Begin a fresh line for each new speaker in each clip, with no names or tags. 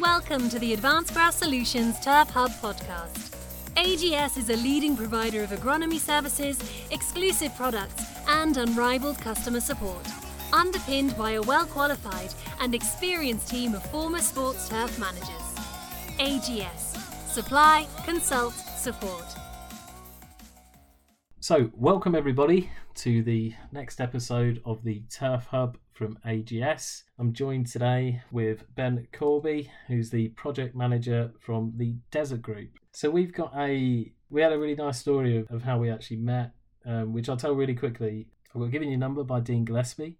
Welcome to the Advanced Grass Solutions Turf Hub podcast. AGS is a leading provider of agronomy services, exclusive products, and unrivaled customer support, underpinned by a well qualified and experienced team of former sports turf managers. AGS Supply, Consult, Support.
So, welcome everybody to the next episode of the Turf Hub from AGS. I'm joined today with Ben Corby, who's the project manager from the Desert Group. So, we've got a we had a really nice story of, of how we actually met, um, which I'll tell really quickly. I got given your number by Dean Gillespie.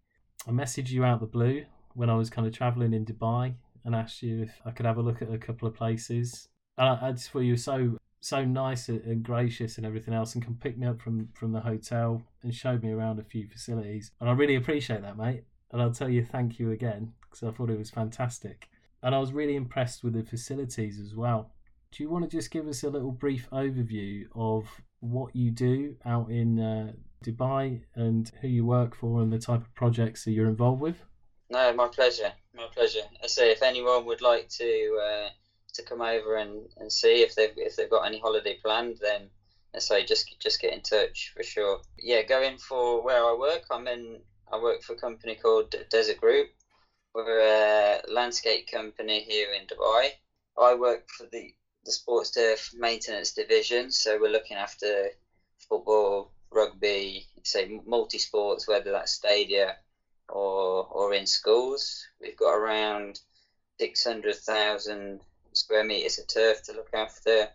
I messaged you out the blue when I was kind of traveling in Dubai and asked you if I could have a look at a couple of places. And I, I just thought you were so so nice and gracious and everything else and come pick me up from from the hotel and showed me around a few facilities and i really appreciate that mate and i'll tell you thank you again because i thought it was fantastic and i was really impressed with the facilities as well do you want to just give us a little brief overview of what you do out in uh, dubai and who you work for and the type of projects that you're involved with
no my pleasure my pleasure i say if anyone would like to uh to come over and, and see if they've if they've got any holiday planned, then I say just just get in touch for sure. Yeah, going for where I work. I'm in. I work for a company called Desert Group. We're a landscape company here in Dubai. I work for the the sports turf maintenance division, so we're looking after football, rugby, say multi sports, whether that's stadia or or in schools. We've got around six hundred thousand square meters of turf to look after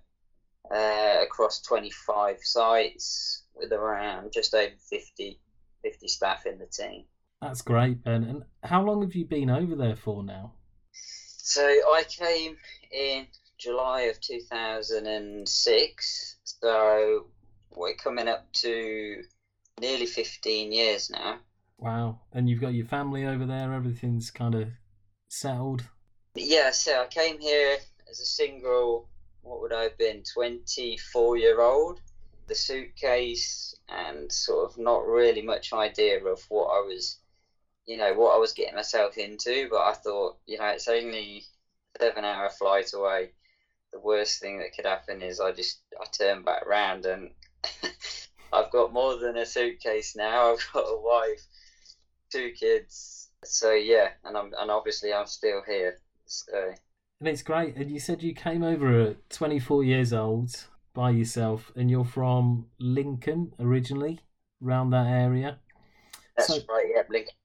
uh, across 25 sites with around just over 50, 50 staff in the team.
That's great, Ben. And how long have you been over there for now?
So I came in July of 2006. So we're coming up to nearly 15 years now.
Wow. And you've got your family over there, everything's kind of settled?
Yeah, so I came here as a single, what would I have been, 24 year old. The suitcase and sort of not really much idea of what I was, you know, what I was getting myself into. But I thought, you know, it's only seven hour flight away. The worst thing that could happen is I just I turn back around and I've got more than a suitcase now. I've got a wife, two kids. So yeah, and I'm and obviously I'm still here. So
and it's great. And you said you came over at 24 years old by yourself, and you're from Lincoln originally, around that area.
That's so, right. Yeah, Lincoln.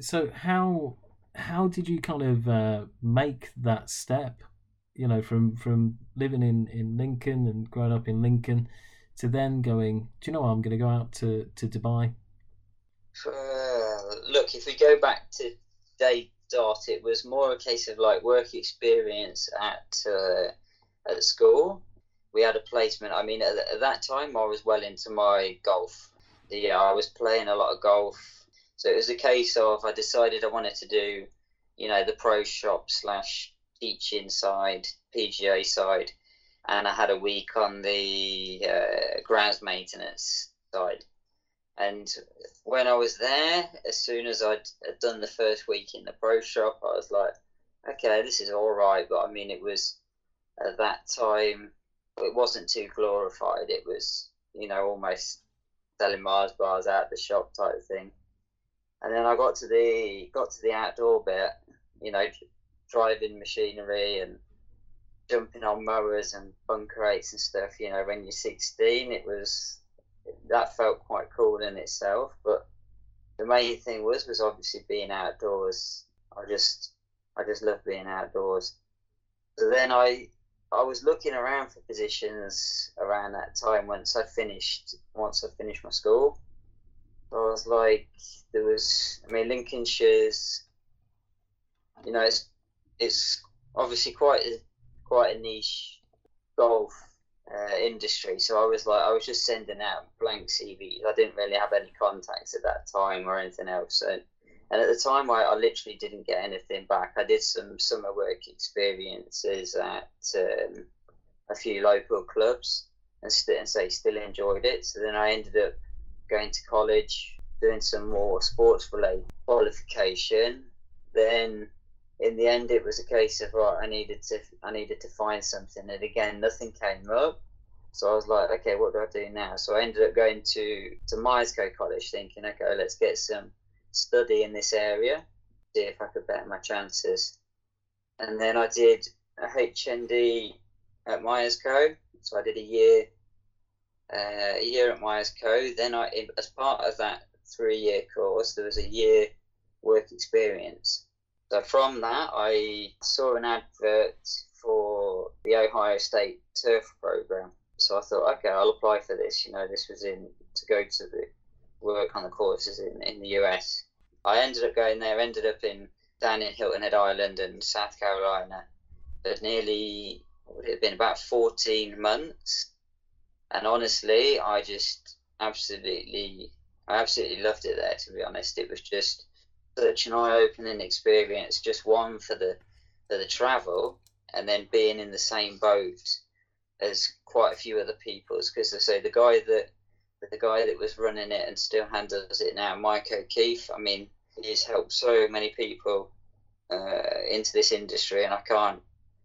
So how how did you kind of uh, make that step? You know, from from living in in Lincoln and growing up in Lincoln to then going. Do you know what? I'm going to go out to to Dubai.
Uh, look, if we go back to day dot, it was more a case of like work experience at uh, at school. We had a placement. I mean, at, at, that time, I was well into my golf. Yeah, I was playing a lot of golf, so it was a case of I decided I wanted to do, you know, the pro shop slash teaching side, PGA side, and I had a week on the uh, grounds maintenance side. And when I was there, as soon as I'd done the first week in the pro shop, I was like, okay, this is all right. But I mean, it was at that time, it wasn't too glorified. It was, you know, almost selling Mars bars out the shop type of thing. And then I got to the got to the outdoor bit, you know, driving machinery and jumping on mowers and bunker rakes and stuff. You know, when you're 16, it was that felt quite cool in itself. But the main thing was was obviously being outdoors. I just I just love being outdoors. So then I I was looking around for positions around that time once I finished once I finished my school. I was like there was I mean Lincolnshire's you know it's it's obviously quite a, quite a niche golf uh, industry. So I was like, I was just sending out blank CVs. I didn't really have any contacts at that time or anything else. So, and at the time, I, I literally didn't get anything back. I did some summer work experiences at um, a few local clubs and, st- and say still enjoyed it. So then I ended up going to college, doing some more sports related qualification. Then in the end, it was a case of right. I needed to I needed to find something, and again, nothing came up. So I was like, okay, what do I do now? So I ended up going to to Myerscough College, thinking, okay, let's get some study in this area, see if I could better my chances. And then I did a HND at Myerscough. So I did a year, uh, a year at Myerscough. Then I, as part of that three-year course, there was a year work experience. So from that, I saw an advert for the Ohio State Turf program. So I thought, okay, I'll apply for this. You know, this was in to go to the work on the courses in, in the US. I ended up going there, ended up in down in Hilton Head Island and South Carolina for nearly would it have been about 14 months. And honestly, I just absolutely, I absolutely loved it there. To be honest, it was just such an eye-opening experience. Just one for the for the travel, and then being in the same boat as quite a few other people's. Because I say the guy that the guy that was running it and still handles it now, Mike O'Keefe. I mean, he's helped so many people uh, into this industry, and I can't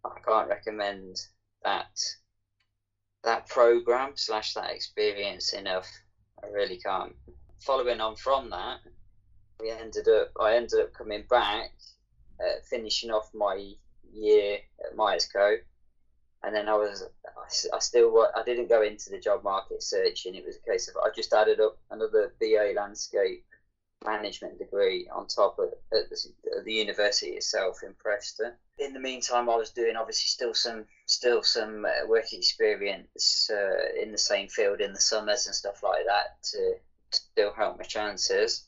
I can't recommend that that program slash that experience enough. I really can't. Following on from that, we ended up I ended up coming back, uh, finishing off my year at Myerscough, and then I was I, still I didn't go into the job market searching. It was a case of I just added up another BA landscape management degree on top of at the, at the university itself in Preston. In the meantime, I was doing obviously still some still some uh, work experience uh, in the same field in the summers and stuff like that to, to still help my chances.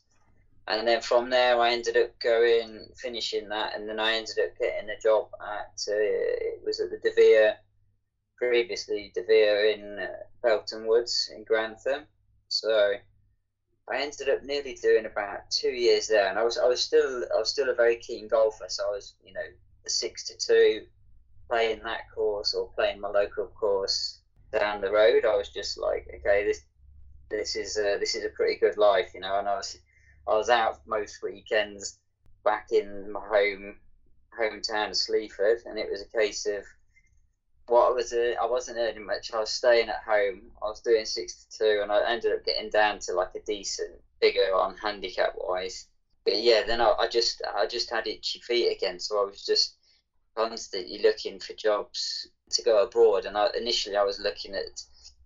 And then from there, I ended up going finishing that, and then I ended up getting a job at uh, it was at the De Vere, previously De Vere in uh, Belton Woods in Grantham. So I ended up nearly doing about two years there, and I was I was still I was still a very keen golfer. So I was you know six to two, playing that course or playing my local course down the road. I was just like, okay, this this is a, this is a pretty good life, you know. And I was I was out most weekends back in my home hometown, of Sleaford, and it was a case of what I was uh, I wasn't earning much. I was staying at home. I was doing sixty two, and I ended up getting down to like a decent figure on handicap wise. But yeah, then I, I just I just had itchy feet again, so I was just constantly looking for jobs to go abroad. And I, initially I was looking at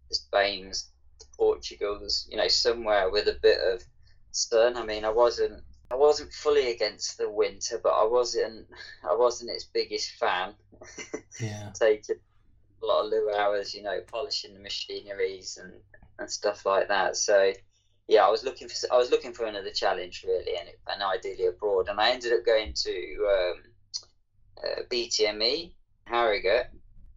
the Spain's, the Portugal's, you know, somewhere with a bit of sun. I mean, I wasn't I wasn't fully against the winter, but I wasn't I wasn't its biggest fan.
Yeah.
Taking a lot of lure hours, you know, polishing the machineries and, and stuff like that. So yeah, I was looking for I was looking for another challenge really, and, and ideally abroad. And I ended up going to um, uh, BTME Harrogate,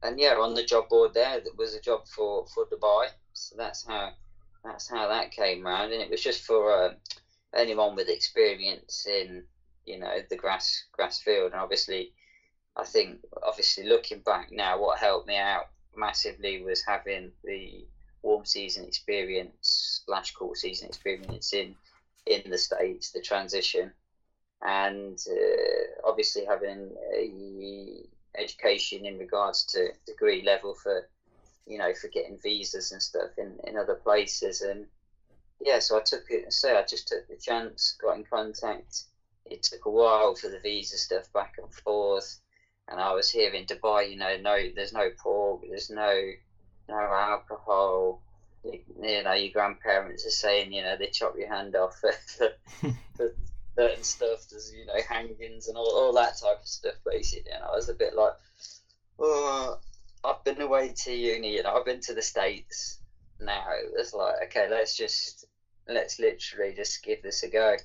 and yeah, on the job board there, there was a job for for Dubai. So that's how that's how that came round, and it was just for uh, anyone with experience in you know the grass grass field, and obviously I think obviously looking back now, what helped me out massively was having the warm season experience slash cool season experience in in the states, the transition, and uh, obviously having a education in regards to degree level for you know for getting visas and stuff in in other places. And yeah so i took it say i just took the chance got in contact. It took a while for the visa stuff back and forth and I was here in Dubai, you know, no, there's no pork, there's no, no alcohol. You, know, your grandparents are saying, you know, they chop your hand off for, for, certain stuff. There's, you know, hangings and all, all that type of stuff, basically. And I was a bit like, oh, I've been away to uni, you know, I've been to the States now. It's like, okay, let's just, let's literally just give this a go.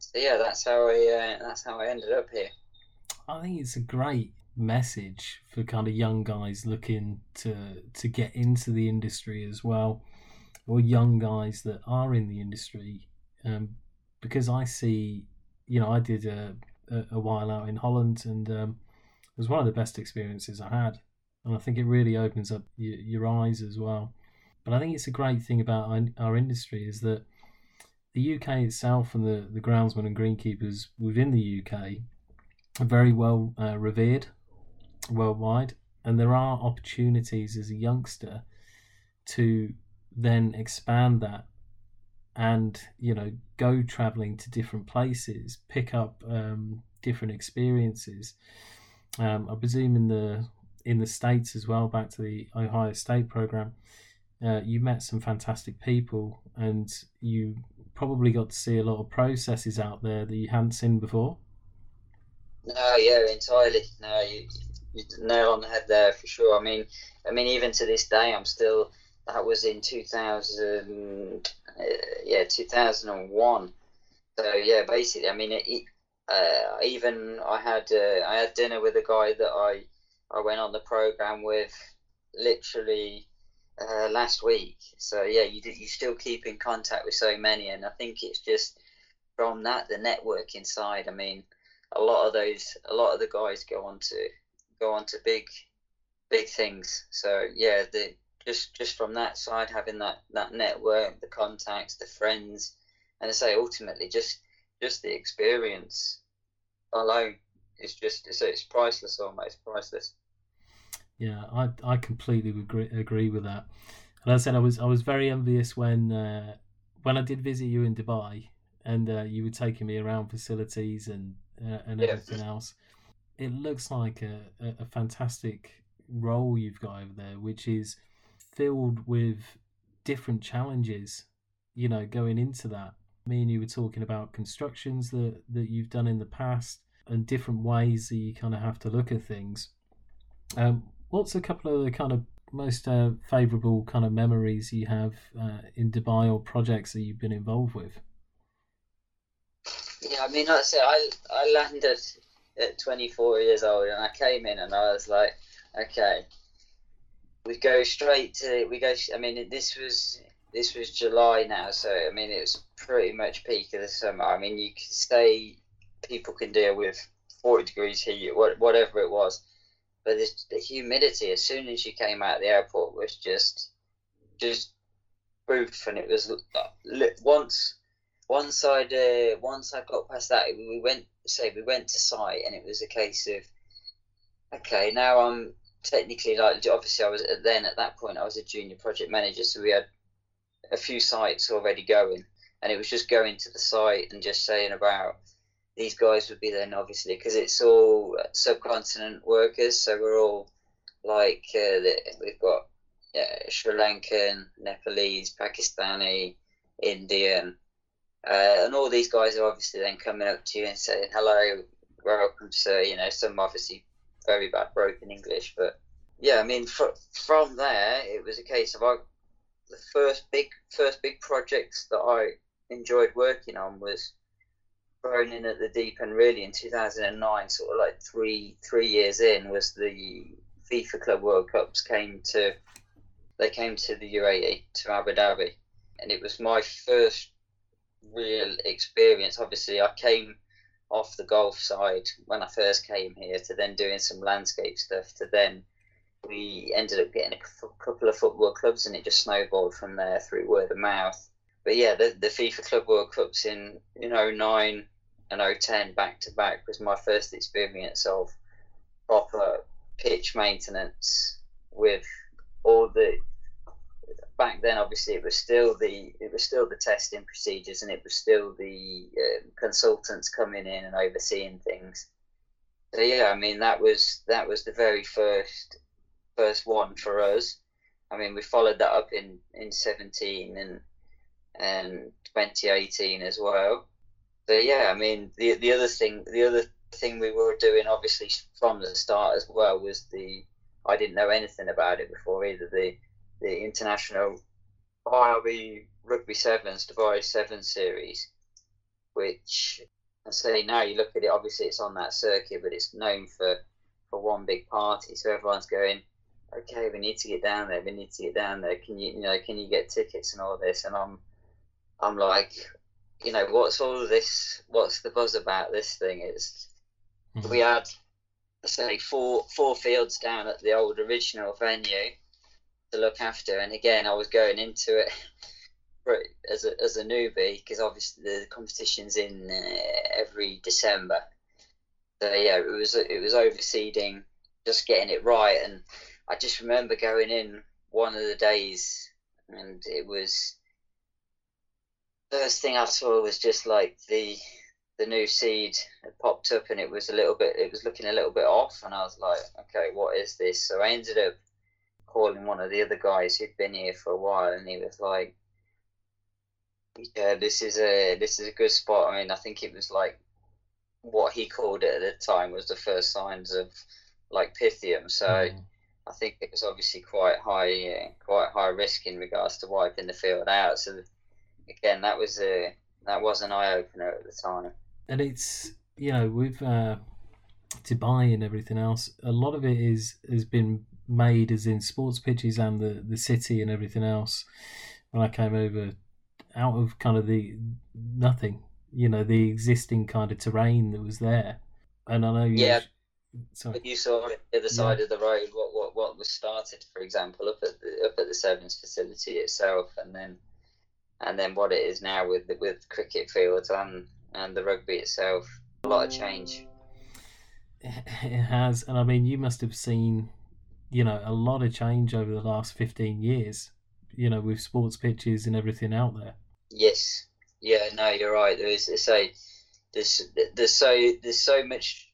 So yeah, that's how I, uh, that's how I ended up here.
I think it's a great message for kind of young guys looking to to get into the industry as well, or young guys that are in the industry. Um, because I see, you know, I did a, a, while out in Holland, and um, it was one of the best experiences I had, and I think it really opens up your, your eyes as well. But I think it's a great thing about our, our industry is that the UK itself and the, the groundsmen and greenkeepers within the UK are very well uh, revered worldwide, and there are opportunities as a youngster to then expand that and you know go traveling to different places pick up um, different experiences. Um, i presume in the in the states as well back to the ohio state program uh, you met some fantastic people and you probably got to see a lot of processes out there that you hadn't seen before.
No yeah entirely. No you, you nail on the head there for sure. I mean i mean even to this day i'm still that was in 2000 uh, yeah 2001 so yeah basically i mean it, uh, even i had uh, i had dinner with a guy that i i went on the program with literally uh, last week. So yeah you you still keep in contact with so many and i think it's just from that the networking side i mean a lot of those a lot of the guys go on to go on to big big things so yeah the just just from that side, having that that network, the contacts, the friends, and I say ultimately just just the experience alone is just it's, it's priceless, almost priceless.
Yeah, I I completely agree agree with that. And I said I was I was very envious when uh, when I did visit you in Dubai and uh, you were taking me around facilities and uh, and yeah. everything else. It looks like a, a, a fantastic role you've got over there, which is filled with different challenges, you know, going into that. Me and you were talking about constructions that, that you've done in the past and different ways that you kind of have to look at things. Um, what's a couple of the kind of most uh, favourable kind of memories you have uh, in Dubai or projects that you've been involved with?
Yeah, I mean, like I said, I, I landed at 24 years old and I came in and I was like, okay, we go straight to we go. I mean, this was this was July now, so I mean it was pretty much peak of the summer. I mean, you could say people can deal with forty degrees heat, whatever it was, but the, humidity as soon as you came out of the airport was just just proof, and it was uh, once once I'd uh, once I got past that, we went say we went to site, and it was a case of okay, now I'm technically like obviously I was then at that point I was a junior project manager, so we had a few sites already going, and it was just going to the site and just saying about these guys would be then obviously because it's all subcontinent workers, so we're all like uh, we've got yeah, Sri Lankan, Nepalese, Pakistani, Indian, uh, and all these guys are obviously then coming up to you and saying hello, welcome, sir. You know, some obviously very bad broken English, but yeah, I mean, fr- from there it was a case of I, the first big first big projects that I enjoyed working on was thrown in at the deep end really in 2009 sort of like three three years in was the FIFA Club World Cups came to they came to the UAE to Abu Dhabi and it was my first real experience obviously I came off the golf side when I first came here to then doing some landscape stuff to then we ended up getting a couple of football clubs and it just snowballed from there through word of mouth. But yeah, the, the FIFA Club World Cups in, in 09 and 010 back to back was my first experience of proper pitch maintenance with all the back then obviously it was still the it was still the testing procedures and it was still the uh, consultants coming in and overseeing things. So yeah i mean that was that was the very first first one for us. I mean we followed that up in in 17 and and 2018 as well. So yeah i mean the the other thing the other thing we were doing obviously from the start as well was the i didn't know anything about it before either the the international IRB Rugby Sevens, Dubai Seven Series, which I say now you look at it, obviously it's on that circuit, but it's known for for one big party. So everyone's going, okay, we need to get down there. We need to get down there. Can you, you know, can you get tickets and all this? And I'm, I'm like, you know, what's all this? What's the buzz about this thing? Mm-hmm. we had, I say, four four fields down at the old original venue to look after. And again, I was going into it as a, as a newbie because obviously the competition's in uh, every December. So yeah, it was it was overseeding, just getting it right, and I just remember going in one of the days, and it was first thing I saw was just like the the new seed had popped up, and it was a little bit, it was looking a little bit off, and I was like, okay, what is this? So I ended up calling one of the other guys who'd been here for a while, and he was like, yeah, this is a this is a good spot. I mean, I think it was like what he called it at the time was the first signs of like pythium. So mm. I think it was obviously quite high, uh, quite high risk in regards to wiping the field out. So again, that was a that was an eye opener at the time.
And it's you know with uh, Dubai and everything else, a lot of it is has been made as in sports pitches and the the city and everything else. When I came over, out of kind of the nothing you know the existing kind of terrain that was there. And I know you.
Yeah. Sorry. You saw the other side yeah. of the road what, what what was started, for example, up at the up at the Sevens facility itself, and then and then what it is now with the, with cricket fields and and the rugby itself. A lot of change.
It has, and I mean, you must have seen, you know, a lot of change over the last fifteen years. You know, with sports pitches and everything out there.
Yes, yeah, no, you're right. There's, I say, there's, there's so, there's so much.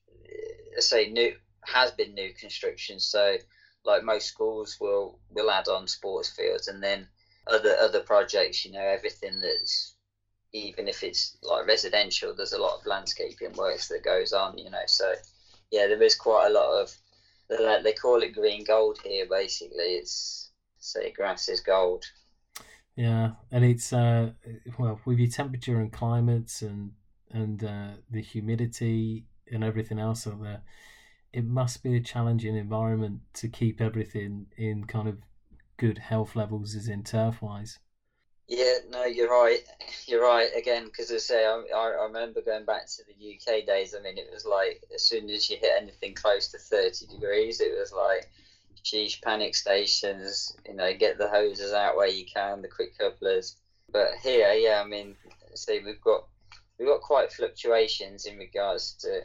I say, new has been new construction. So, like most schools will will add on sports fields, and then other other projects. You know, everything that's even if it's like residential, there's a lot of landscaping works that goes on. You know, so yeah, there is quite a lot of. They call it green gold here. Basically, it's say grass is gold.
Yeah, and it's uh, well with your temperature and climates and and uh, the humidity and everything else out there, it must be a challenging environment to keep everything in kind of good health levels as in turf wise.
Yeah, no, you're right. You're right again because I say I, I remember going back to the UK days. I mean, it was like as soon as you hit anything close to thirty degrees, it was like sheesh, panic stations, you know, get the hoses out where you can, the quick couplers. But here, yeah, I mean, see, we've got we've got quite fluctuations in regards to,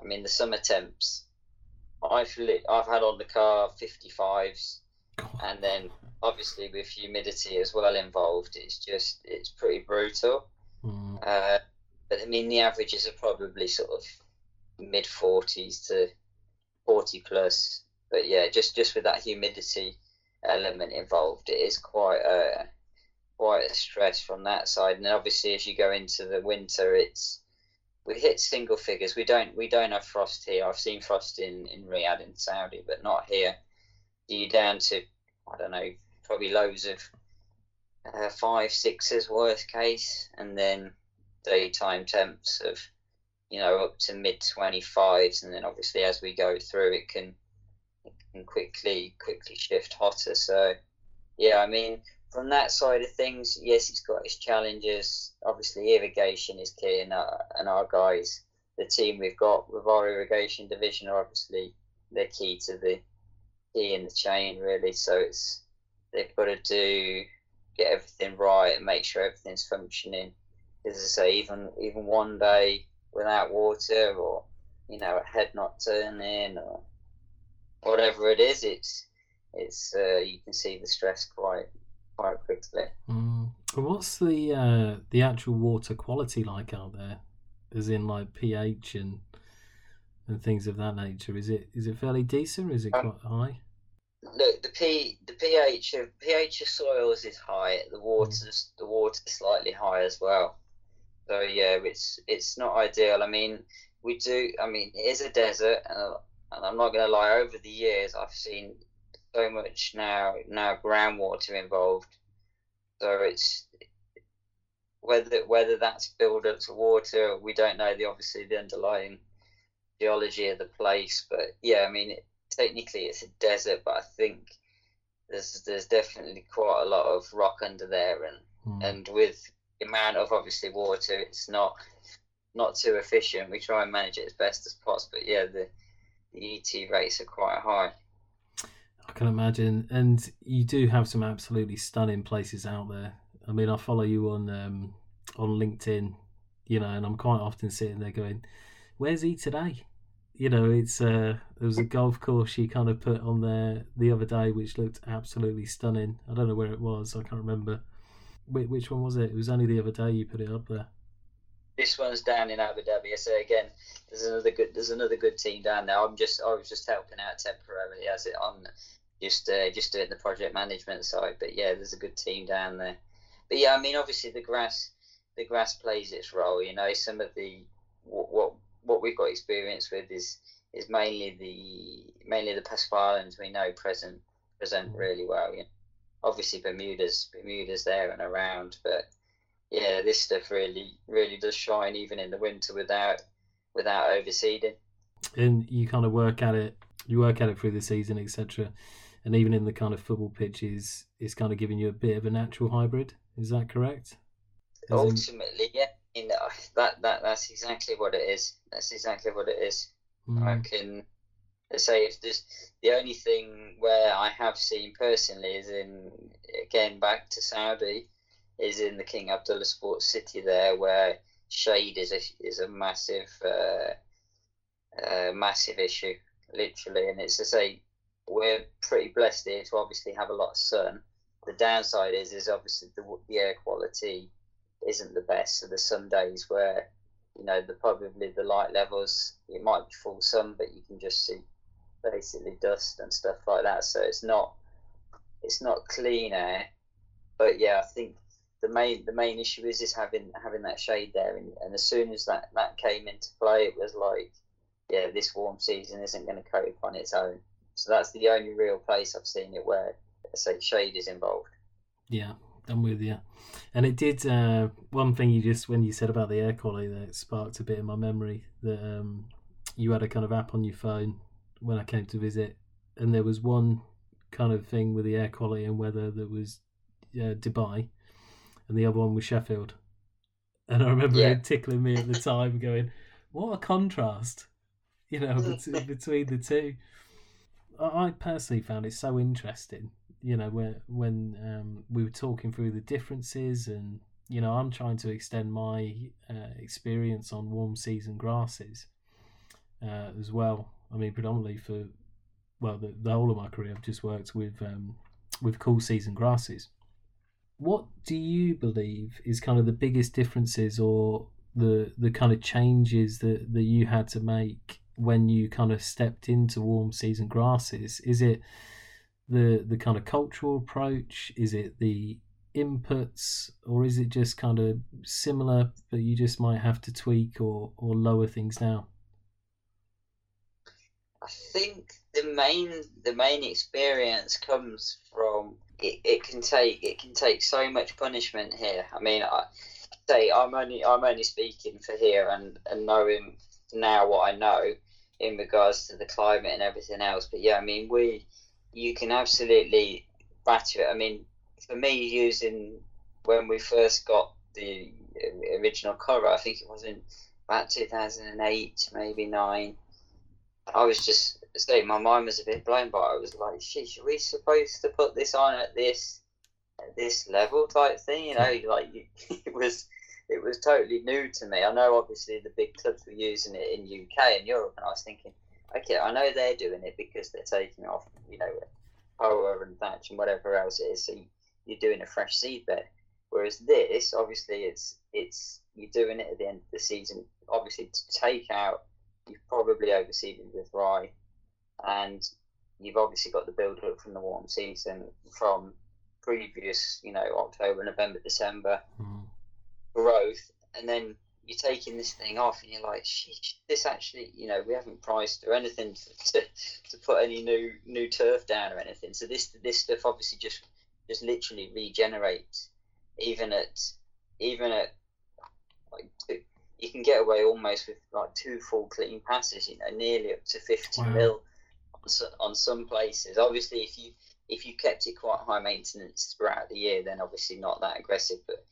I mean, the summer temps. I've lit, I've had on the car 55s, and then obviously with humidity as well involved, it's just it's pretty brutal. Mm. Uh, but I mean, the averages are probably sort of mid 40s to 40 plus but yeah, just just with that humidity element involved, it is quite a quite a stress from that side. And obviously, as you go into the winter, it's we hit single figures. We don't we don't have frost here. I've seen frost in in Riyadh in Saudi, but not here. You're down to I don't know, probably lows of uh, five sixes worst case, and then daytime temps of you know up to mid 25s, and then obviously as we go through, it can can quickly quickly shift hotter. So yeah, I mean from that side of things, yes, it's got its challenges. Obviously, irrigation is key, and our, and our guys, the team we've got with our irrigation division, are obviously they're key to the key in the chain, really. So it's they've got to do get everything right and make sure everything's functioning. As I say, even even one day without water, or you know, a head not turning, or whatever it is, it's it's uh, you can see the stress quite quite quickly.
Mm. What's the uh, the actual water quality like out there? As in like pH and and things of that nature. Is it is it fairly decent or is it um, quite high?
Look, the p the pH of pH of soils is high. The water's the water's slightly high as well. So yeah, it's it's not ideal. I mean, we do. I mean, it is a desert, and and I'm not going to lie. Over the years, I've seen so much now now groundwater involved. So it's whether whether that's built up to water, we don't know. The obviously the underlying geology of the place, but yeah, I mean, it, technically it's a desert, but I think there's there's definitely quite a lot of rock under there, and mm. and with the amount of obviously water, it's not not too efficient. We try and manage it as best as possible. But yeah, the the ET rates are quite high.
I can imagine, and you do have some absolutely stunning places out there. I mean, I follow you on um, on LinkedIn, you know, and I'm quite often sitting there going, "Where's he today?" You know, it's uh, there was a golf course she kind of put on there the other day, which looked absolutely stunning. I don't know where it was. I can't remember. Which, which one was it? It was only the other day you put it up there.
This one's down in Abu Dhabi. So again, there's another good there's another good team down there. I'm just I was just helping out temporarily as it on just uh, just doing the project management side. But yeah, there's a good team down there. But yeah, I mean obviously the grass the grass plays its role. You know, some of the what what, what we've got experience with is is mainly the mainly the Pacific Islands we know present present mm. really well. You know? Obviously Bermuda's Bermuda's there and around, but yeah, this stuff really really does shine even in the winter without without overseeding.
And you kind of work at it, you work at it through the season, etc. And even in the kind of football pitches, it's kind of giving you a bit of a natural hybrid. Is that correct?
As Ultimately, in... yeah. In the, that that that's exactly what it is. That's exactly what it is. Mm. I can say if there's the only thing where I have seen personally is in again back to Saudi is in the King Abdullah Sports City there, where shade is a is a massive uh, uh, massive issue, literally. And it's to say we're pretty blessed here to obviously have a lot of sun. The downside is is obviously the, the air quality isn't the best. So there's some days where you know the probably the light levels it might be full sun, but you can just see basically dust and stuff like that. So it's not it's not clean air. But yeah, I think the main the main issue is is having having that shade there, and, and as soon as that that came into play, it was like, yeah, this warm season isn't going to cope on its own. So that's the only real place I've seen it where say shade is involved.
Yeah, I'm with you. And it did uh, one thing you just when you said about the air quality that sparked a bit in my memory that um, you had a kind of app on your phone when I came to visit, and there was one kind of thing with the air quality and weather that was uh, Dubai, and the other one was Sheffield. And I remember yeah. it tickling me at the time, going, "What a contrast!" You know, between the two. I personally found it so interesting. You know, when when um, we were talking through the differences, and you know, I'm trying to extend my uh, experience on warm season grasses uh, as well. I mean, predominantly for well, the, the whole of my career, I've just worked with um, with cool season grasses what do you believe is kind of the biggest differences or the the kind of changes that, that you had to make when you kind of stepped into warm season grasses? Is it the the kind of cultural approach? Is it the inputs, or is it just kind of similar, but you just might have to tweak or or lower things down?
I think the main the main experience comes from it, it can take it can take so much punishment here. I mean, I say I'm only I'm only speaking for here and and knowing now what I know in regards to the climate and everything else. But yeah, I mean, we you can absolutely batter it. I mean, for me, using when we first got the uh, original cover, I think it was in about 2008, maybe nine. I was just say my mind was a bit blown by. It. I was like, "Sheesh, are we supposed to put this on at this at this level type thing?" You know, hmm. like it was it was totally new to me. I know obviously the big clubs were using it in UK and Europe, and I was thinking, okay, I know they're doing it because they're taking off, you know, Poa and thatch and whatever else it is. So you're doing a fresh seed bed. Whereas this, obviously, it's it's you're doing it at the end of the season. Obviously, to take out, you've probably overseeded with rye and you've obviously got the build up from the warm season from previous, you know, October, November, December mm. growth, and then you're taking this thing off, and you're like, this actually, you know, we haven't priced or anything to, to, put any new new turf down or anything. So this this stuff obviously just just literally regenerates, even at even at like two, you can get away almost with like two full clean passes, you know, nearly up to 50 wow. mil on some places. Obviously, if you if you kept it quite high maintenance throughout the year, then obviously not that aggressive. But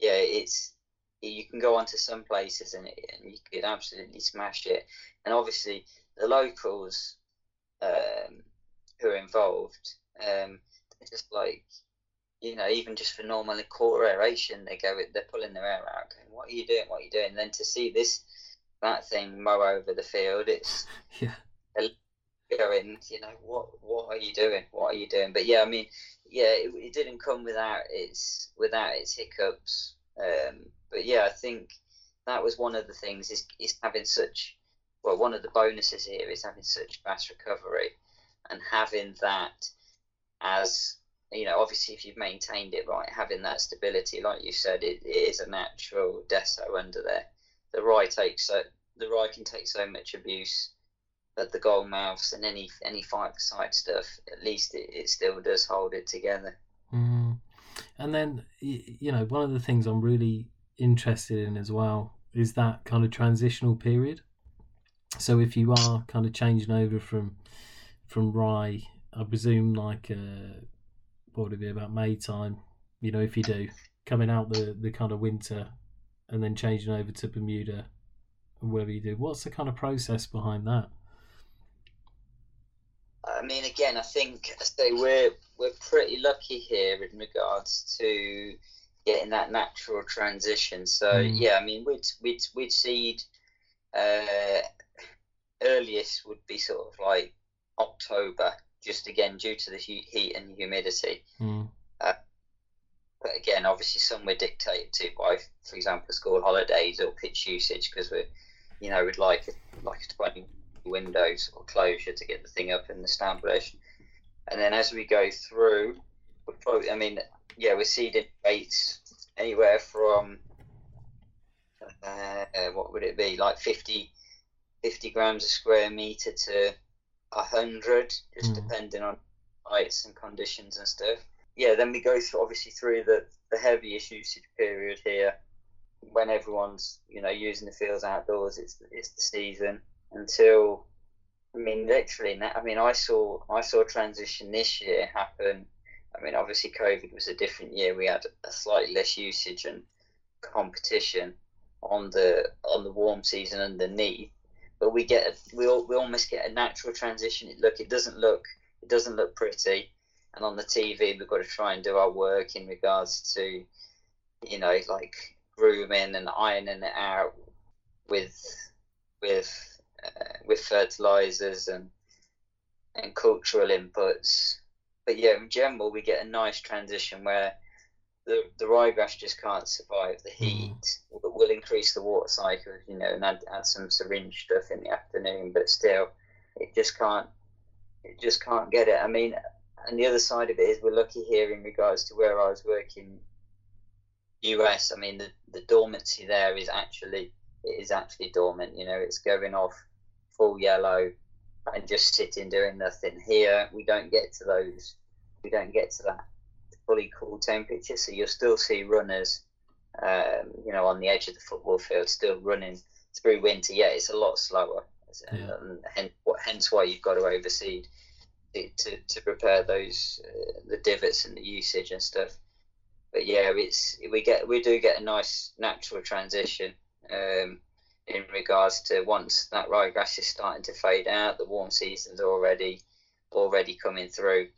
yeah, it's you can go onto some places and, it, and you could absolutely smash it. And obviously, the locals um, who are involved, um, just like you know, even just for normal core aeration, they go, they're pulling their air out, going, "What are you doing? What are you doing?" And then to see this that thing mow over the field. It's
yeah.
Going, you know, what what are you doing? What are you doing? But yeah, I mean, yeah, it, it didn't come without its without its hiccups. Um, but yeah, I think that was one of the things is is having such well, one of the bonuses here is having such fast recovery and having that as you know, obviously, if you've maintained it right, having that stability, like you said, it, it is a natural Desso under there. The rye takes so the rye can take so much abuse at the goal mouths and any any five side stuff. At least it, it still does hold it together.
Mm. And then you know, one of the things I'm really interested in as well is that kind of transitional period. So if you are kind of changing over from from rye, I presume like uh, what would it be about May time? You know, if you do coming out the the kind of winter and then changing over to Bermuda and whatever you do, what's the kind of process behind that?
I mean, again, I think I say we're we're pretty lucky here in regards to getting that natural transition. So mm. yeah, I mean, we'd we'd we'd seed uh, earliest would be sort of like October, just again due to the heat and humidity.
Mm.
Uh, but again, obviously, some we're dictated to by, for example, school holidays or pitch usage because we're, you know, we'd like like a twenty windows or closure to get the thing up and established. And then as we go through, probably, I mean, yeah, we're seeding rates anywhere from uh, what would it be like 50, 50 grams a square meter to a hundred, just mm. depending on heights and conditions and stuff. Yeah, then we go through obviously through the the heaviest usage period here, when everyone's you know using the fields outdoors. It's it's the season until I mean literally. I mean I saw I saw transition this year happen I mean, obviously, COVID was a different year. We had a slightly less usage and competition on the on the warm season underneath, but we get a, we we almost get a natural transition. It, look, it doesn't look it doesn't look pretty, and on the TV we've got to try and do our work in regards to, you know, like grooming and ironing it out with with uh, with fertilizers and and cultural inputs but yeah, in general, we get a nice transition where the the ryegrass just can't survive the heat. Mm. We'll increase the water cycle, you know, and add, add some syringe stuff in the afternoon, but still, it just can't it just can't get it. I mean, and the other side of it is we're lucky here in regards to where I was working. US, I mean, the, the dormancy there is actually it is actually dormant. You know, it's going off full yellow and just sitting doing nothing. Here, we don't get to those we don't get to that fully cool temperature. So you'll still see runners, um, you know, on the edge of the football field, still running through winter. Yeah, it's a lot slower, yeah. and hence, hence why you've got to overseed to, to prepare those uh, the divots and the usage and stuff. But yeah, it's we get we do get a nice natural transition. Um, in regards to once that ryegrass is starting to fade out, the warm season's already already coming through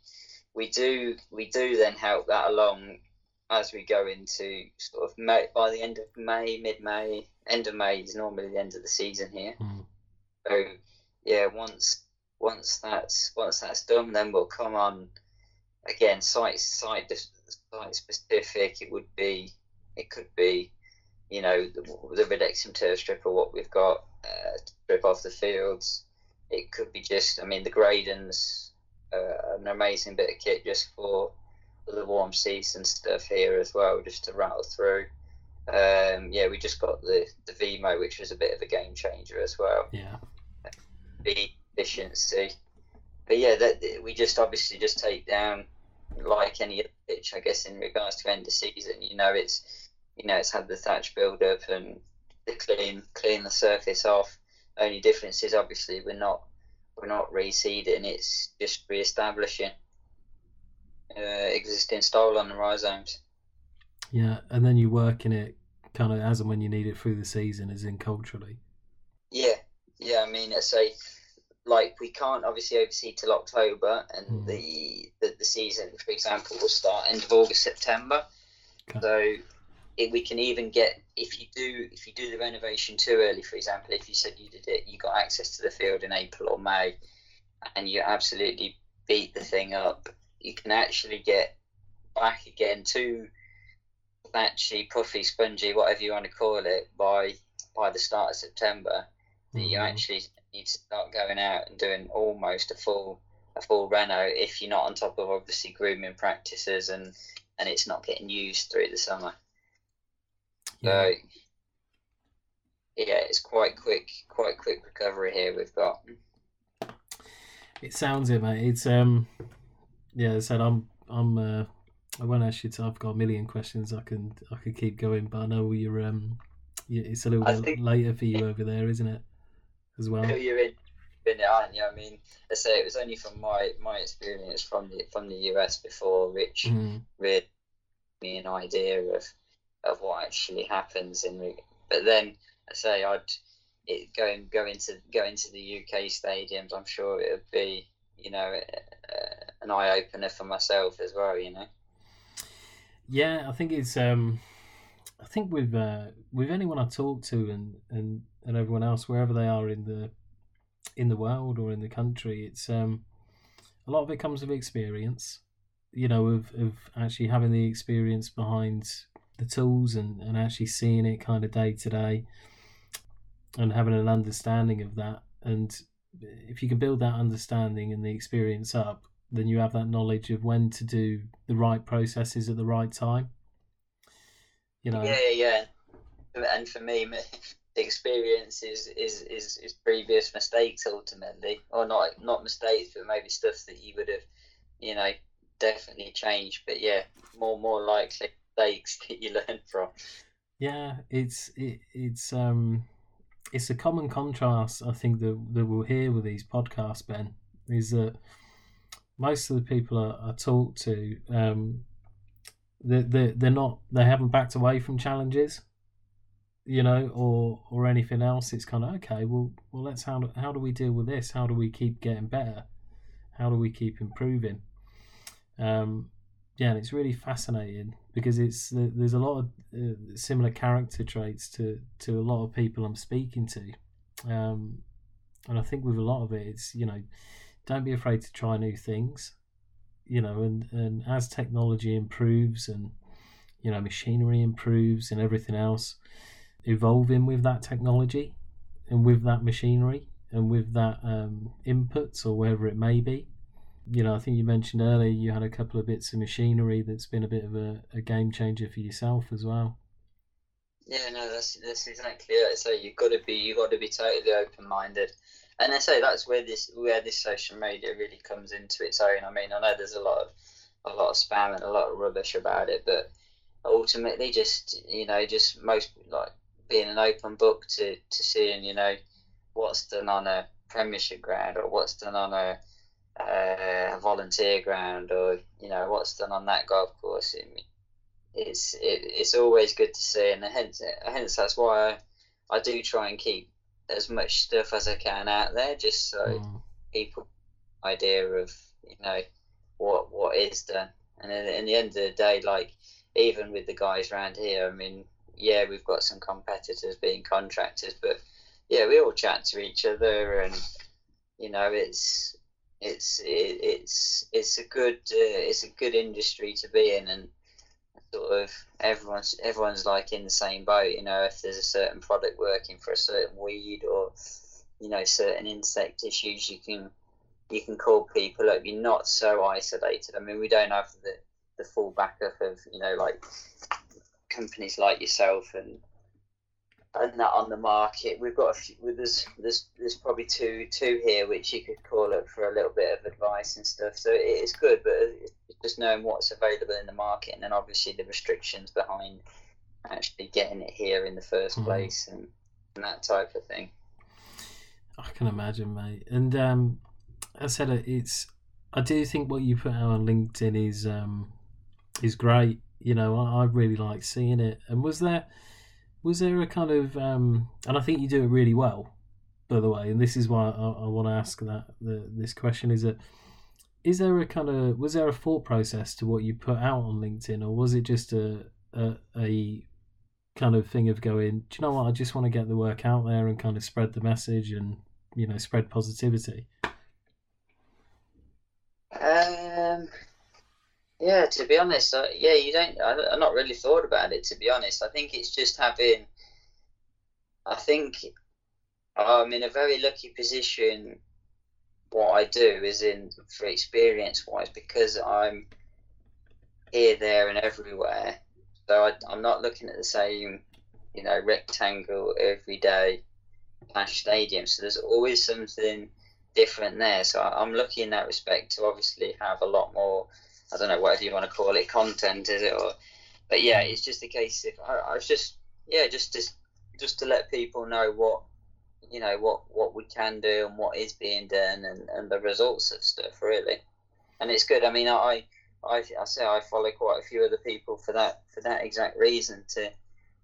we do we do then help that along as we go into sort of May, by the end of May, mid May, end of May is normally the end of the season here.
Mm.
So yeah, once once that's once that's done, then we'll come on again site site site specific. It would be it could be you know the, the Redexim turf strip or what we've got uh, strip off the fields. It could be just I mean the Gradens uh, an amazing bit of kit just for, for the warm season stuff here as well, just to rattle through. Um, yeah, we just got the the Vimo, which was a bit of a game changer as well.
Yeah,
the efficiency, but yeah, that we just obviously just take down like any other pitch, I guess, in regards to end of season. You know, it's you know it's had the thatch build up and the clean clean the surface off. Only difference is obviously we're not we're not reseeding, it's just re-establishing uh, existing style on the rhizomes.
Yeah, and then you work in it kind of as and when you need it through the season, as in culturally.
Yeah, yeah. I mean, I say like we can't obviously overseed till October, and mm. the, the, the season, for example, will start end of August, September. Okay. So it, we can even get if you do if you do the renovation too early, for example, if you said you did it, you got access to the field in April or May, and you absolutely beat the thing up, you can actually get back again to patchy, puffy, spongy, whatever you want to call it, by by the start of September. That you
mm-hmm.
actually need to start going out and doing almost a full a full reno if you're not on top of obviously grooming practices and and it's not getting used through the summer.
Yeah.
So yeah, it's quite quick, quite quick recovery here we've got.
It sounds it, mate. It's um, yeah. I said I'm I'm uh, I won't ask you to. I've got a million questions. I can I can keep going, but I know you're um, yeah, it's a little
I
bit
think-
later for you over there, isn't it? As well.
You're in, in it, aren't you? I mean, I say it was only from my my experience from the from the US before, which
Mm.
really gave me an idea of of what actually happens in. re- But then I say I'd it going go into go into the UK stadiums. I'm sure it would be you know uh, an eye opener for myself as well. You know.
Yeah, I think it's um, I think with uh, with anyone I talk to and and and everyone else wherever they are in the in the world or in the country, it's um, a lot of it comes with experience. You know, of of actually having the experience behind the tools and and actually seeing it kind of day to day, and having an understanding of that. And if you can build that understanding and the experience up, then you have that knowledge of when to do the right processes at the right time. You know,
Yeah, yeah. And for me, experience is, is, is, is previous mistakes ultimately, or not not mistakes, but maybe stuff that you would have, you know, definitely changed. But yeah, more more likely mistakes that you learn from.
yeah, it's it, it's um it's a common contrast I think that that we'll hear with these podcasts, Ben, is that most of the people I, I talk to, um, they they they're not they haven't backed away from challenges, you know, or or anything else. It's kind of okay. Well, well, let's how how do we deal with this? How do we keep getting better? How do we keep improving? Um, yeah, and it's really fascinating because it's there's a lot of uh, similar character traits to to a lot of people I'm speaking to, um, and I think with a lot of it, it's you know, don't be afraid to try new things, you know, and and as technology improves and you know machinery improves and everything else, evolving with that technology and with that machinery and with that um, inputs or wherever it may be you know, I think you mentioned earlier you had a couple of bits of machinery that's been a bit of a, a game changer for yourself as well.
Yeah, no, that's that's exactly it. So you've got to be you've got to be totally open minded, and I say that's where this where this social media really comes into its own. I mean, I know there's a lot of a lot of spam and a lot of rubbish about it, but ultimately, just you know, just most like being an open book to to seeing you know what's done on a Premiership ground or what's done on a uh, volunteer ground or you know what's done on that golf course. It, it's it, it's always good to see, and hence hence that's why I, I do try and keep as much stuff as I can out there, just so
Mm.
people idea of you know what what is done. And in, in the end of the day, like even with the guys around here, I mean, yeah, we've got some competitors being contractors, but yeah, we all chat to each other, and you know, it's it's it, it's it's a good uh, it's a good industry to be in, and sort of everyone's everyone's like in the same boat. You know, if there's a certain product working for a certain weed or you know certain insect issues, you can you can call people up. You're not so isolated. I mean, we don't have the the full backup of you know like companies like yourself and and that on the market. We've got a few, there's there's there's probably two two here which you could call up for a little bit of advice and stuff. So it is good, but it's just knowing what's available in the market and then obviously the restrictions behind actually getting it here in the first
Mhm.
place and, and that type of thing.
I can imagine, mate. And um, I said it's. I do think what you put out on LinkedIn is um, is great. You know, I, I really like seeing it. And was there was there a kind of um, and I think you do it really well, by the way. And this is why I, I want to ask that the, this question is that is there a kind of was there a thought process to what you put out on LinkedIn, or was it just a a, a kind of thing of going, do you know what? I just want to get the work out there and kind of spread the message and you know spread positivity.
Um, yeah, to be honest, uh, yeah, you don't. I, I've not really thought about it. To be honest, I think it's just having. I think I'm in a very lucky position. What I do is in for experience wise because I'm here, there, and everywhere. So I, I'm not looking at the same, you know, rectangle every day, slash stadium. So there's always something different there. So I'm lucky in that respect to obviously have a lot more. I don't know whatever you want to call it, content is it? Or, but yeah, it's just a case of I, I was just yeah, just just just to let people know what you know what what we can do and what is being done and, and the results of stuff really. And it's good. I mean, I I I say I follow quite a few other people for that for that exact reason to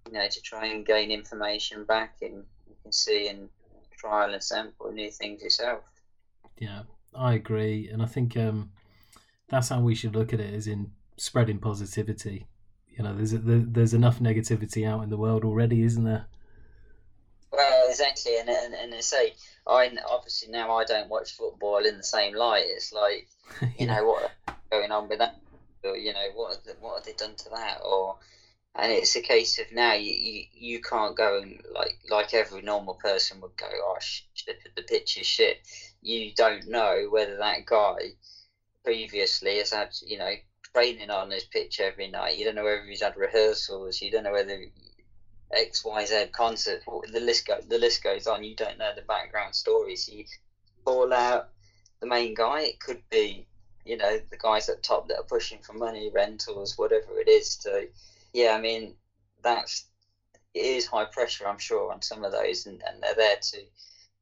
you know to try and gain information back and you can see and trial and sample new things yourself.
Yeah, I agree, and I think um, that's how we should look at it: is in spreading positivity. You know, there's there's enough negativity out in the world already, isn't there?
Well, exactly, and and, and I say, I obviously now I don't watch football in the same light. It's like, you yeah. know, what going on with that? Or, you know, what have they, what have they done to that? Or and it's a case of now you, you, you can't go and like like every normal person would go, oh shit, the pitch is shit. You don't know whether that guy previously has had you know training on his pitch every night. You don't know whether he's had rehearsals. You don't know whether X Y Z concert. The list go the list goes on. You don't know the background stories. You call out the main guy. It could be you know the guys at top that are pushing for money, rentals, whatever it is to yeah, I mean, that's it is high pressure, I'm sure, on some of those, and, and they're there to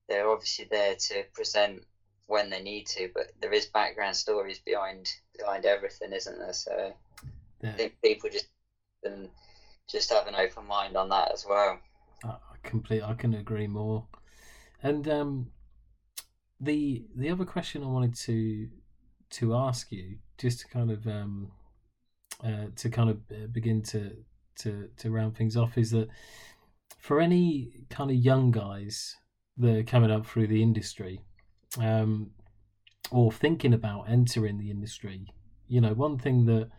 they're obviously there to present when they need to, but there is background stories behind behind everything, isn't there? So yeah. I think people just and just have an open mind on that as well.
I complete. I can agree more. And um, the the other question I wanted to to ask you, just to kind of um, uh, to kind of uh, begin to to to round things off is that for any kind of young guys that are coming up through the industry um, or thinking about entering the industry, you know, one thing that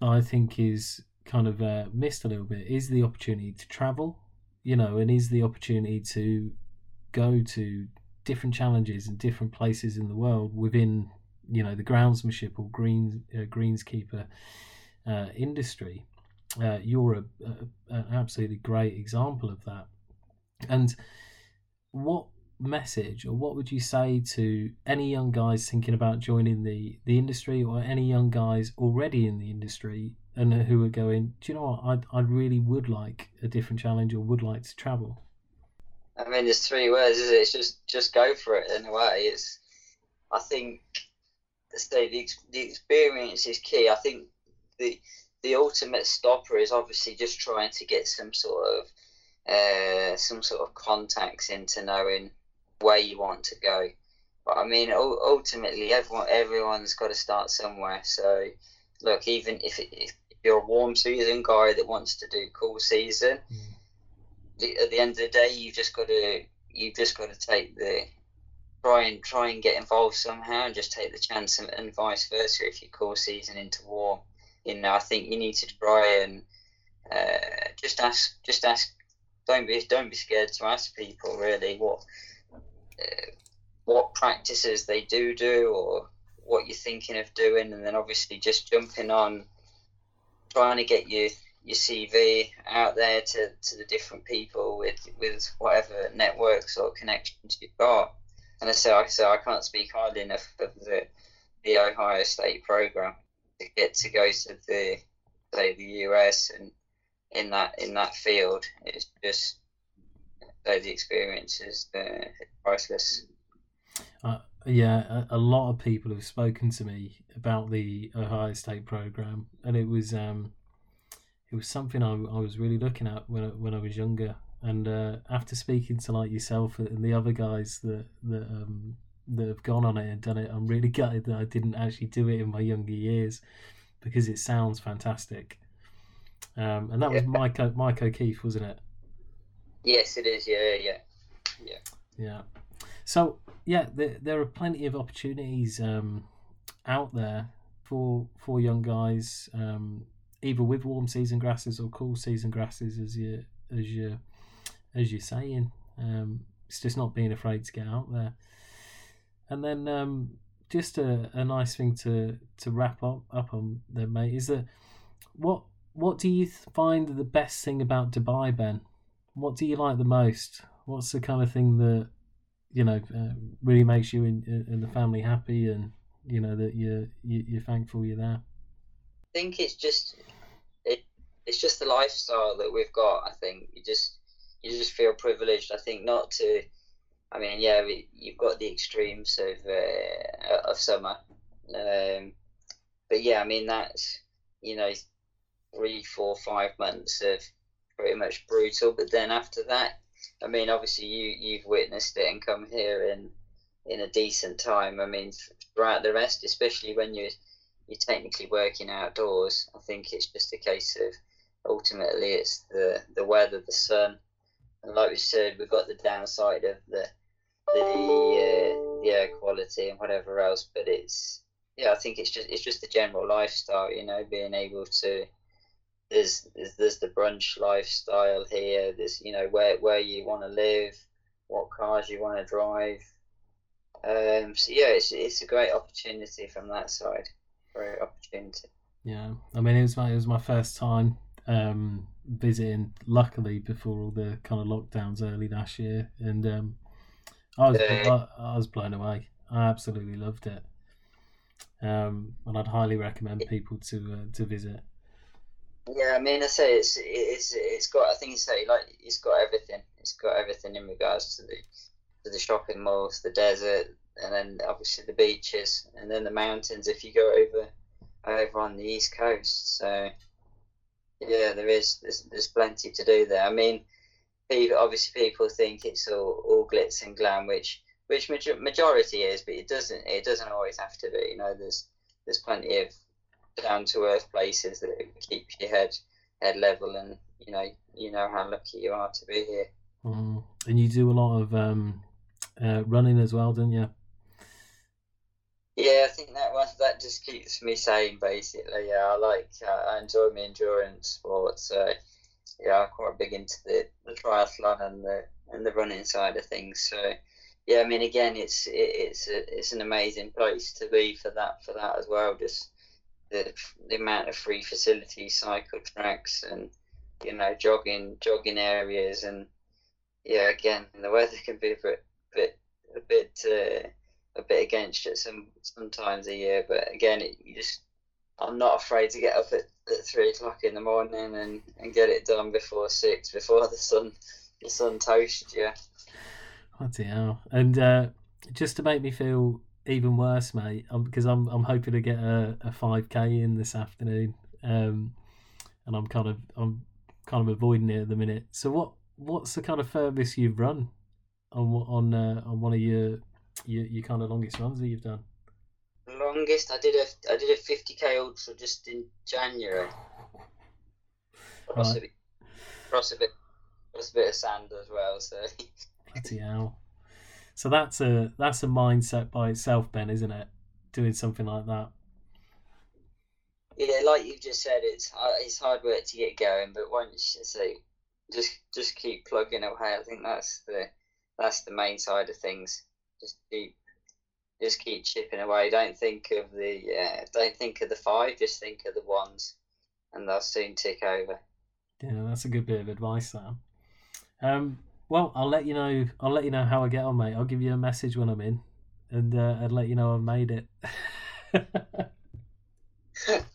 I think is kind of uh, missed a little bit is the opportunity to travel, you know, and is the opportunity to go to different challenges and different places in the world within, you know, the groundsmanship or green uh, greenskeeper uh, industry. Uh, you're a, a, an absolutely great example of that. And what message or what would you say to any young guys thinking about joining the, the industry or any young guys already in the industry and who are going, do you know what, I, I really would like a different challenge or would like to travel?
I mean, there's three words, is it? It's just, just go for it in a way. It's, I think, say the, the experience is key. I think the the ultimate stopper is obviously just trying to get some sort of uh, some sort of contacts into knowing where you want to go. But I mean, ultimately, everyone everyone's got to start somewhere. So, look, even if, it, if you're a warm season guy that wants to do cool season, mm. at the end of the day, you've just got to you've just got to take the try and try and get involved somehow, and just take the chance, and, and vice versa if you cool season into warm you know, I think you need to try and uh, just ask, just ask. Don't be, don't be scared to ask people really what, what practices they do do or what you're thinking of doing, and then obviously just jumping on, trying to get your your CV out there to, to the different people with with whatever networks or connections you've got. And I say I say I can't speak highly enough of the the Ohio State program to get to go to the say the US and in that in that field, it's just so the experience is uh, priceless.
Uh, yeah, a, a, lot of people have spoken to me about the Ohio State program, and it was um, it was something I, I was really looking at when I, when I was younger. And uh, after speaking to like yourself and the other guys that that um, that have gone on it and done it. I'm really gutted that I didn't actually do it in my younger years because it sounds fantastic. Um, and that was Mike Mike O'Keefe, wasn't it?
Yes, it is. Yeah, yeah, yeah.
Yeah. So yeah, there, there are plenty of opportunities um, out there for for young guys, um, either with warm season grasses or cool season grasses, as you as you as you're saying. Um, it's just not being afraid to get out there. And then um, just a, a nice thing to to wrap up up on there, mate, is that what what do you find the best thing about Dubai, Ben? What do you like the most? What's the kind of thing that you know uh, really makes you and, and the family happy, and you know that you're you, you're thankful you're there?
I think it's just it, it's just the lifestyle that we've got. I think you just you just feel privileged. I think not to. I mean, yeah, you've got the extremes of uh, of summer, um, but yeah, I mean that's you know three, four, five months of pretty much brutal. But then after that, I mean, obviously you you've witnessed it and come here in in a decent time. I mean, throughout the rest, especially when you're you're technically working outdoors, I think it's just a case of ultimately it's the the weather, the sun, and like we said, we've got the downside of the the uh, the air quality and whatever else. But it's yeah, I think it's just it's just the general lifestyle, you know, being able to there's, there's there's the brunch lifestyle here. There's you know where where you want to live, what cars you want to drive. Um, so yeah, it's it's a great opportunity from that side. Great opportunity.
Yeah, I mean it was my it was my first time um, visiting. Luckily, before all the kind of lockdowns early last year, and um, I was. I, I was blown away. I absolutely loved it, um, and I'd highly recommend people to uh, to visit.
Yeah, I mean, I say it's it's it's got. I think say like it's got everything. It's got everything in regards to the to the shopping malls, the desert, and then obviously the beaches, and then the mountains. If you go over over on the east coast, so yeah, there is there's there's plenty to do there. I mean, people obviously people think it's all all glitz and glam, which which major- majority is, but it doesn't it doesn't always have to be. You know, there's there's plenty of down to earth places that keep your head head level, and you know you know how lucky you are to be here.
Mm. And you do a lot of um, uh, running as well, don't you?
Yeah, I think that one that just keeps me sane. Basically, yeah, I like uh, I enjoy my endurance sports. So yeah, I'm quite big into the, the triathlon and the and the running side of things. So yeah, I mean, again, it's it, it's a, it's an amazing place to be for that for that as well. Just the the amount of free facilities, cycle tracks, and you know jogging jogging areas, and yeah, again, the weather can be a bit bit a bit. Uh, a bit against it some sometimes a year, but again, it, you just I'm not afraid to get up at, at three o'clock in the morning and, and get it done before six, before the sun the sun toasts you.
Bloody hell! And uh, just to make me feel even worse, mate, um, because I'm I'm hoping to get a, a 5k in this afternoon, um, and I'm kind of I'm kind of avoiding it at the minute. So what what's the kind of furthest you've run on on uh, on one of your, your your kind of longest runs that you've done?
Longest I did a I did a 50k ultra just in January. Cross a bit, cross a bit, cross a bit of sand as well. So
Bloody hell! So that's a that's a mindset by itself, Ben, isn't it? Doing something like that.
yeah, like you've just said, it's it's hard work to get going, but once you say just just keep plugging away, I think that's the that's the main side of things. Just keep just keep chipping away. Don't think of the uh, don't think of the five, just think of the ones, and they'll soon tick over.
Yeah, that's a good bit of advice, Sam. Um, well, I'll let you know. I'll let you know how I get on, mate. I'll give you a message when I'm in, and uh, I'll let you know I've made it.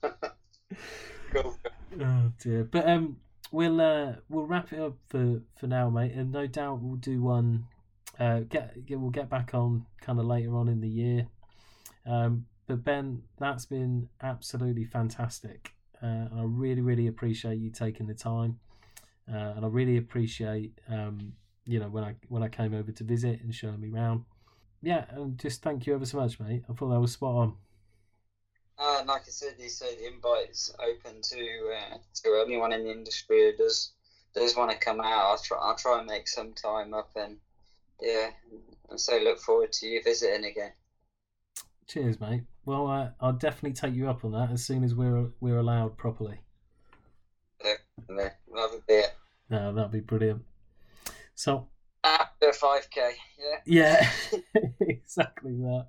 cool.
oh dear, but um, we'll uh, we'll wrap it up for for now, mate, and no doubt we'll do one. Uh, get, get we'll get back on kind of later on in the year. Um, but Ben, that's been absolutely fantastic. Uh, I really, really appreciate you taking the time, uh, and I really appreciate um, you know when I when I came over to visit and showing me around. Yeah, and just thank you ever so much, mate. I thought that was spot on.
And like I said, you say the invite's open to uh, to anyone in the industry who does does want to come out. I'll try I'll try and make some time up and yeah, and so look forward to you visiting again.
Cheers, mate. Well, uh, I'll definitely take you up on that as soon as we're we're allowed properly.
Yeah, love a beer.
No, that'd be brilliant. So
after five k, yeah.
Yeah, exactly that.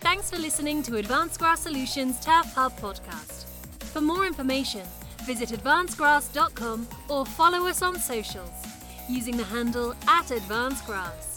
Thanks for listening to Advanced Grass Solutions Turf Hub podcast. For more information, visit advancedgrass.com or follow us on socials using the handle at advancedgrass.